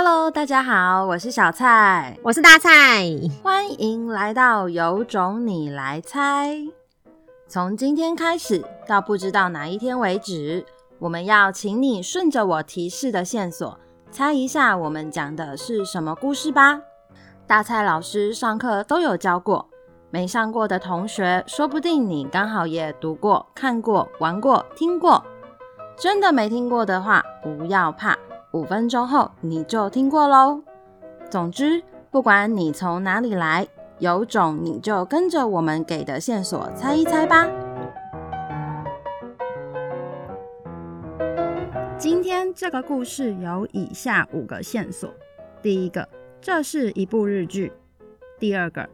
Hello，大家好，我是小蔡，我是大蔡，欢迎来到有种你来猜。从今天开始到不知道哪一天为止，我们要请你顺着我提示的线索，猜一下我们讲的是什么故事吧。大蔡老师上课都有教过，没上过的同学，说不定你刚好也读过、看过、玩过、听过。真的没听过的话，不要怕。五分钟后你就听过喽。总之，不管你从哪里来，有种你就跟着我们给的线索猜一猜吧。今天这个故事有以下五个线索：第一个，这是一部日剧；第二个，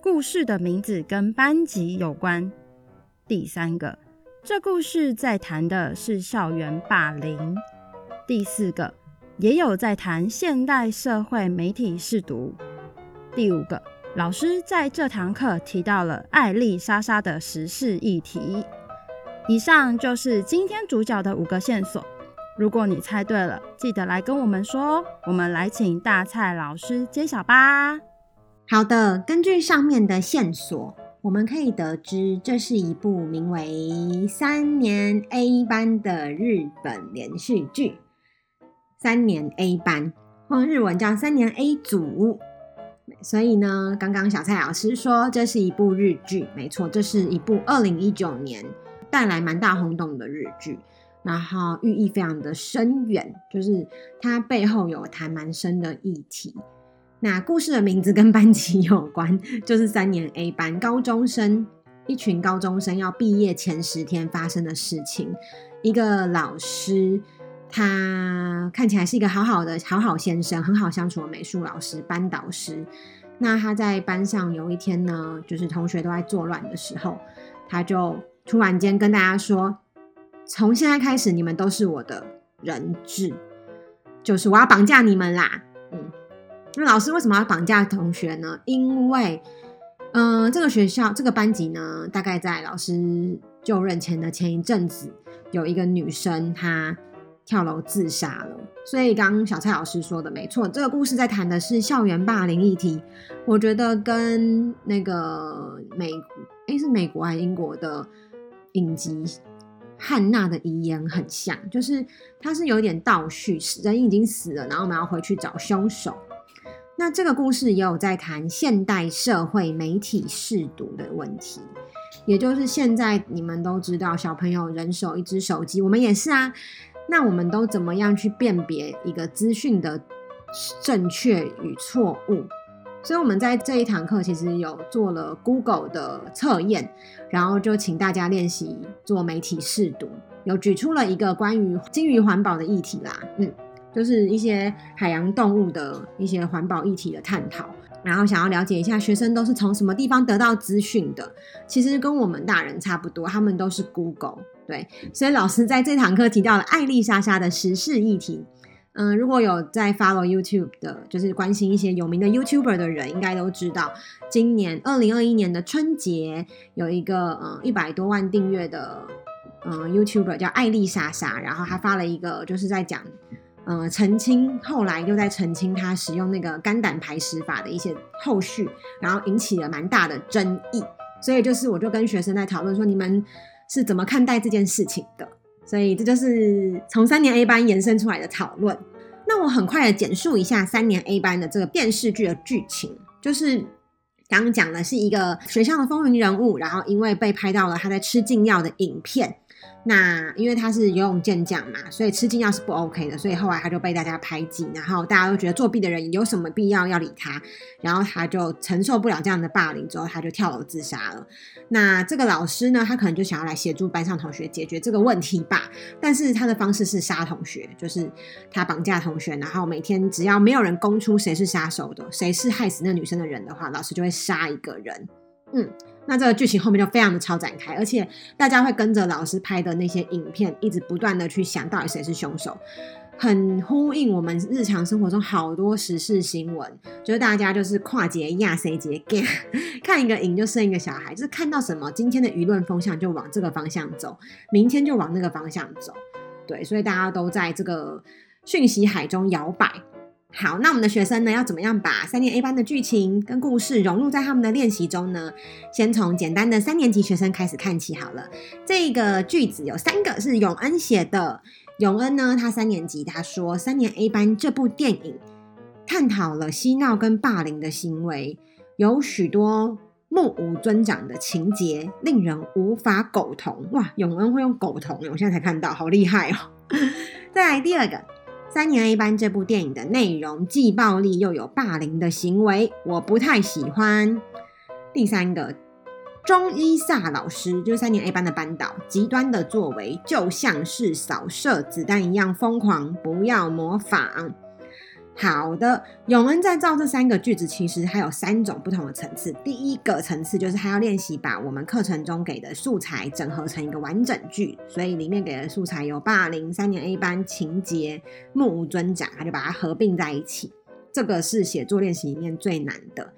故事的名字跟班级有关；第三个，这故事在谈的是校园霸凌。第四个，也有在谈现代社会媒体试读。第五个，老师在这堂课提到了艾丽莎莎的时事议题。以上就是今天主角的五个线索。如果你猜对了，记得来跟我们说。我们来请大蔡老师揭晓吧。好的，根据上面的线索，我们可以得知这是一部名为《三年 A 班》的日本连续剧。三年 A 班，或日文叫三年 A 组，所以呢，刚刚小蔡老师说这是一部日剧，没错，这是一部二零一九年带来蛮大轰动的日剧，然后寓意非常的深远，就是它背后有谈蛮深的议题。那故事的名字跟班级有关，就是三年 A 班高中生，一群高中生要毕业前十天发生的事情，一个老师。他看起来是一个好好的好好先生，很好相处的美术老师、班导师。那他在班上有一天呢，就是同学都在作乱的时候，他就突然间跟大家说：“从现在开始，你们都是我的人质，就是我要绑架你们啦。”嗯，那老师为什么要绑架同学呢？因为，嗯、呃，这个学校这个班级呢，大概在老师就任前的前一阵子，有一个女生她。跳楼自杀了，所以刚刚小蔡老师说的没错，这个故事在谈的是校园霸凌议题。我觉得跟那个美，哎，是美国还是英国的影集《汉娜的遗言》很像，就是它是有点倒叙，人已经死了，然后我们要回去找凶手。那这个故事也有在谈现代社会媒体试毒的问题，也就是现在你们都知道，小朋友人手一只手机，我们也是啊。那我们都怎么样去辨别一个资讯的正确与错误？所以我们在这一堂课其实有做了 Google 的测验，然后就请大家练习做媒体试读，有举出了一个关于鲸鱼环保的议题啦，嗯，就是一些海洋动物的一些环保议题的探讨。然后想要了解一下学生都是从什么地方得到资讯的，其实跟我们大人差不多，他们都是 Google。对，所以老师在这堂课提到了艾丽莎莎的时事议题。嗯，如果有在 follow YouTube 的，就是关心一些有名的 YouTuber 的人，应该都知道，今年二零二一年的春节有一个嗯一百多万订阅的嗯 YouTuber 叫艾丽莎莎，然后他发了一个就是在讲嗯澄清，后来又在澄清他使用那个肝胆排石法的一些后续，然后引起了蛮大的争议。所以就是我就跟学生在讨论说，你们。是怎么看待这件事情的？所以这就是从三年 A 班延伸出来的讨论。那我很快的简述一下三年 A 班的这个电视剧的剧情，就是刚刚讲的是一个学校的风云人物，然后因为被拍到了他在吃禁药的影片。那因为他是游泳健将嘛，所以吃禁药是不 OK 的，所以后来他就被大家排挤，然后大家都觉得作弊的人有什么必要要理他，然后他就承受不了这样的霸凌，之后他就跳楼自杀了。那这个老师呢，他可能就想要来协助班上同学解决这个问题吧，但是他的方式是杀同学，就是他绑架同学，然后每天只要没有人供出谁是杀手的，谁是害死那女生的人的话，老师就会杀一个人。嗯。那这个剧情后面就非常的超展开，而且大家会跟着老师拍的那些影片，一直不断的去想到底谁是凶手，很呼应我们日常生活中好多时事新闻，就是大家就是跨节亚谁节 g 看一个影就生一个小孩，就是看到什么今天的舆论风向就往这个方向走，明天就往那个方向走，对，所以大家都在这个讯息海中摇摆。好，那我们的学生呢，要怎么样把三年 A 班的剧情跟故事融入在他们的练习中呢？先从简单的三年级学生开始看起好了。这个句子有三个是永恩写的。永恩呢，他三年级，他说三年 A 班这部电影探讨了嬉闹跟霸凌的行为，有许多目无尊长的情节，令人无法苟同。哇，永恩会用苟同，我现在才看到，好厉害哦。再来第二个。三年 A 班这部电影的内容既暴力又有霸凌的行为，我不太喜欢。第三个，中医萨老师就是三年 A 班的班导，极端的作为就像是扫射子弹一样疯狂，不要模仿。好的，永恩在造这三个句子，其实还有三种不同的层次。第一个层次就是他要练习把我们课程中给的素材整合成一个完整句，所以里面给的素材有霸凌、三年 A 班情节、目无尊长，他就把它合并在一起。这个是写作练习里面最难的。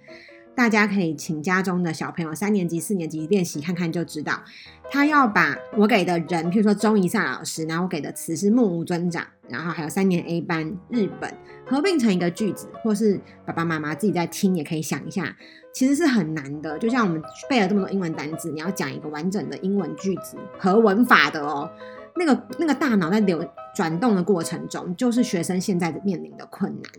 大家可以请家中的小朋友三年级、四年级练习看看就知道，他要把我给的人，譬如说钟怡萨老师，然后我给的词是目无尊长，然后还有三年 A 班日本合并成一个句子，或是爸爸妈妈自己在听也可以想一下，其实是很难的。就像我们背了这么多英文单字，你要讲一个完整的英文句子和文法的哦，那个那个大脑在流转动的过程中，就是学生现在的面临的困难。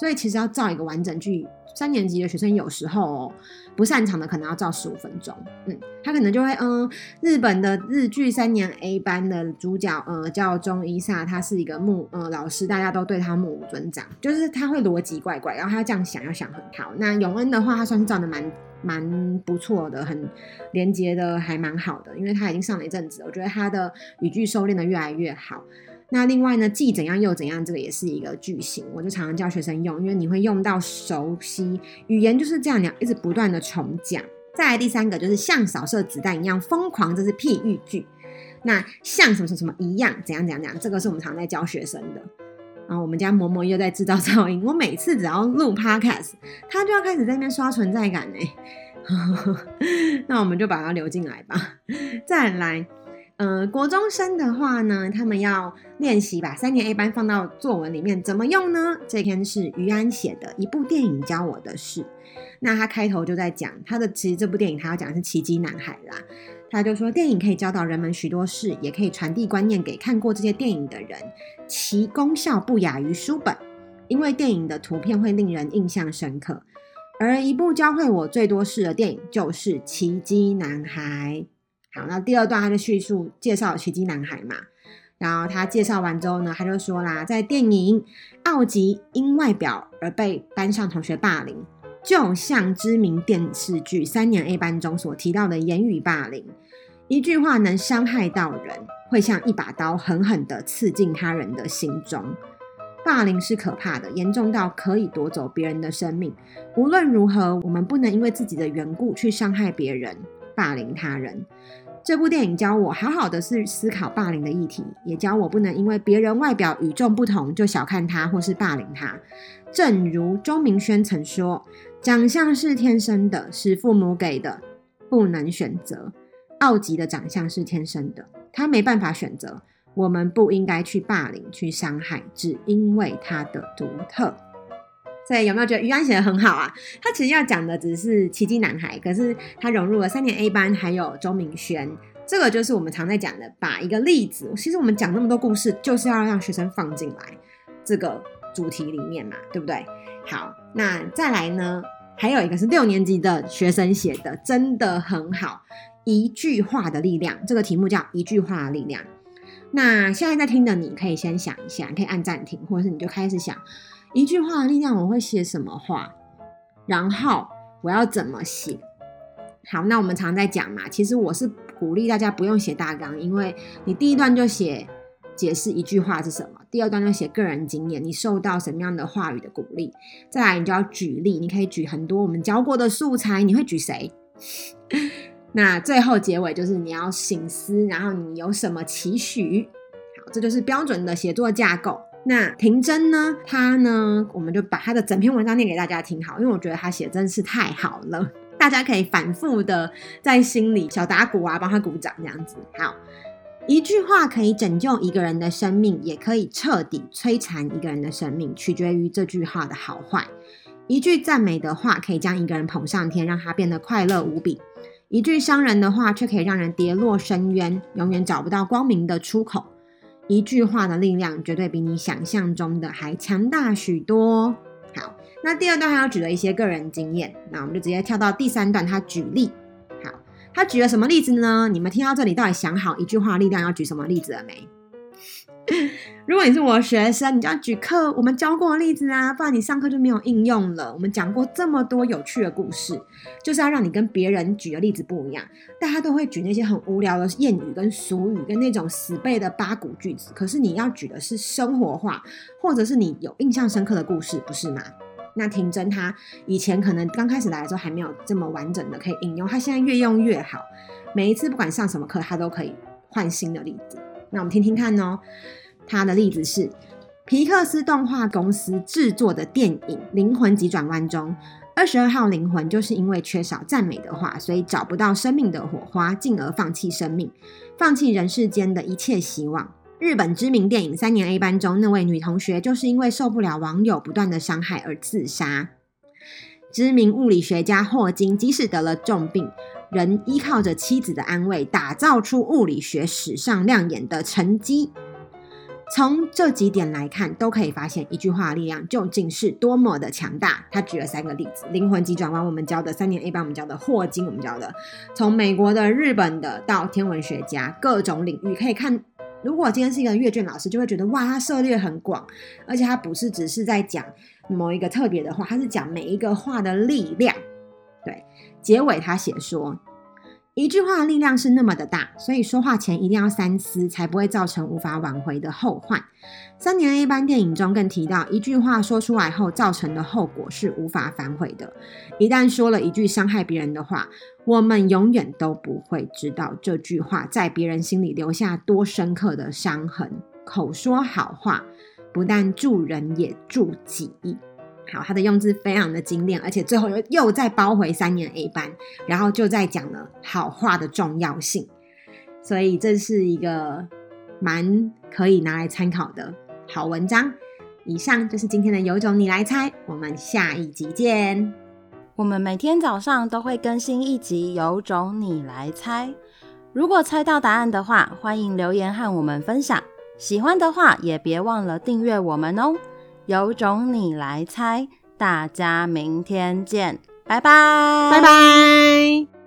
所以其实要造一个完整句，三年级的学生有时候哦，不擅长的可能要造十五分钟，嗯，他可能就会嗯，日本的日剧三年 A 班的主角，呃，叫中伊萨，他是一个目呃老师，大家都对他目无尊长，就是他会逻辑怪怪，然后他这样想要想很好。那永恩的话，他算是造的蛮蛮不错的，很连接的还蛮好的，因为他已经上了一阵子，我觉得他的语句收敛的越来越好。那另外呢，既怎样又怎样，这个也是一个句型，我就常常教学生用，因为你会用到熟悉语言就是这样，你要一直不断的重讲。再来第三个就是像扫射子弹一样疯狂，这是譬喻句。那像什么什么什么一样，怎样怎样怎样，这个是我们常在教学生的。然后我们家嬷嬷又在制造噪音，我每次只要录 podcast，他就要开始在那边刷存在感呢。那我们就把它留进来吧。再来。呃，国中生的话呢，他们要练习把三年 A 班放到作文里面，怎么用呢？这篇是于安写的一部电影教我的事。那他开头就在讲他的，其实这部电影他要讲的是奇迹男孩啦。他就说，电影可以教导人们许多事，也可以传递观念给看过这些电影的人，其功效不亚于书本，因为电影的图片会令人印象深刻。而一部教会我最多事的电影就是《奇迹男孩》。好，那第二段他就叙述介绍奇迹男孩嘛，然后他介绍完之后呢，他就说啦，在电影奥吉因外表而被班上同学霸凌，就像知名电视剧《三年 A 班》中所提到的言语霸凌，一句话能伤害到人，会像一把刀狠狠地刺进他人的心中。霸凌是可怕的，严重到可以夺走别人的生命。无论如何，我们不能因为自己的缘故去伤害别人。霸凌他人，这部电影教我好好的去思考霸凌的议题，也教我不能因为别人外表与众不同就小看他或是霸凌他。正如钟明轩曾说：“长相是天生的，是父母给的，不能选择。”奥吉的长相是天生的，他没办法选择。我们不应该去霸凌、去伤害，只因为他的独特。所以有没有觉得于安写的很好啊？他其实要讲的只是奇迹男孩，可是他融入了三年 A 班，还有周明轩，这个就是我们常在讲的，把一个例子。其实我们讲那么多故事，就是要让学生放进来这个主题里面嘛，对不对？好，那再来呢，还有一个是六年级的学生写的，真的很好，一句话的力量。这个题目叫一句话的力量。那现在在听的你可以先想一下，你可以按暂停，或者是你就开始想。一句话的力量，我会写什么话？然后我要怎么写？好，那我们常在讲嘛，其实我是鼓励大家不用写大纲，因为你第一段就写解释一句话是什么，第二段就写个人经验，你受到什么样的话语的鼓励，再来你就要举例，你可以举很多我们教过的素材，你会举谁？那最后结尾就是你要醒思，然后你有什么期许？好，这就是标准的写作架构。那婷真呢？她呢？我们就把她的整篇文章念给大家听好，因为我觉得她写真是太好了，大家可以反复的在心里小打鼓啊，帮她鼓掌这样子。好，一句话可以拯救一个人的生命，也可以彻底摧残一个人的生命，取决于这句话的好坏。一句赞美的话可以将一个人捧上天，让他变得快乐无比；一句伤人的话却可以让人跌落深渊，永远找不到光明的出口。一句话的力量绝对比你想象中的还强大许多。好，那第二段还要举了一些个人经验，那我们就直接跳到第三段，他举例。好，他举了什么例子呢？你们听到这里，到底想好一句话力量要举什么例子了没？如果你是我的学生，你就要举课我们教过的例子啊，不然你上课就没有应用了。我们讲过这么多有趣的故事，就是要让你。跟别人举的例子不一样。大家都会举那些很无聊的谚语跟俗语，跟那种死背的八股句子。可是你。要举的是生活化，或者是你。有印象深刻的故事，不是吗？那婷真他以前可能刚开始来的时候还没有这么完整的可以应用，他现在越用越好。每一次不管上什么课，他都可以换新的例子。那我们听听看哦。他的例子是皮克斯动画公司制作的电影《灵魂急转弯》中，二十二号灵魂就是因为缺少赞美的话，所以找不到生命的火花，进而放弃生命，放弃人世间的一切希望。日本知名电影《三年 A 班》中那位女同学，就是因为受不了网友不断的伤害而自杀。知名物理学家霍金即使得了重病，人依靠着妻子的安慰，打造出物理学史上亮眼的成绩。从这几点来看，都可以发现一句话的力量究竟是多么的强大。他举了三个例子：灵魂急转弯，我们教的三年 A 班，我们教的霍金，我们教的从美国的、日本的到天文学家，各种领域可以看。如果今天是一个阅卷老师，就会觉得哇，他涉猎很广，而且他不是只是在讲某一个特别的话，他是讲每一个话的力量。对，结尾他写说。一句话的力量是那么的大，所以说话前一定要三思，才不会造成无法挽回的后患。三年 A 班电影中更提到，一句话说出来后造成的后果是无法反悔的。一旦说了一句伤害别人的话，我们永远都不会知道这句话在别人心里留下多深刻的伤痕。口说好话，不但助人，也助己。好，他的用字非常的精炼，而且最后又又再包回三年 A 班，然后就在讲了好话的重要性，所以这是一个蛮可以拿来参考的好文章。以上就是今天的有种你来猜，我们下一集见。我们每天早上都会更新一集有种你来猜，如果猜到答案的话，欢迎留言和我们分享。喜欢的话也别忘了订阅我们哦。有种你来猜，大家明天见，拜拜，拜拜。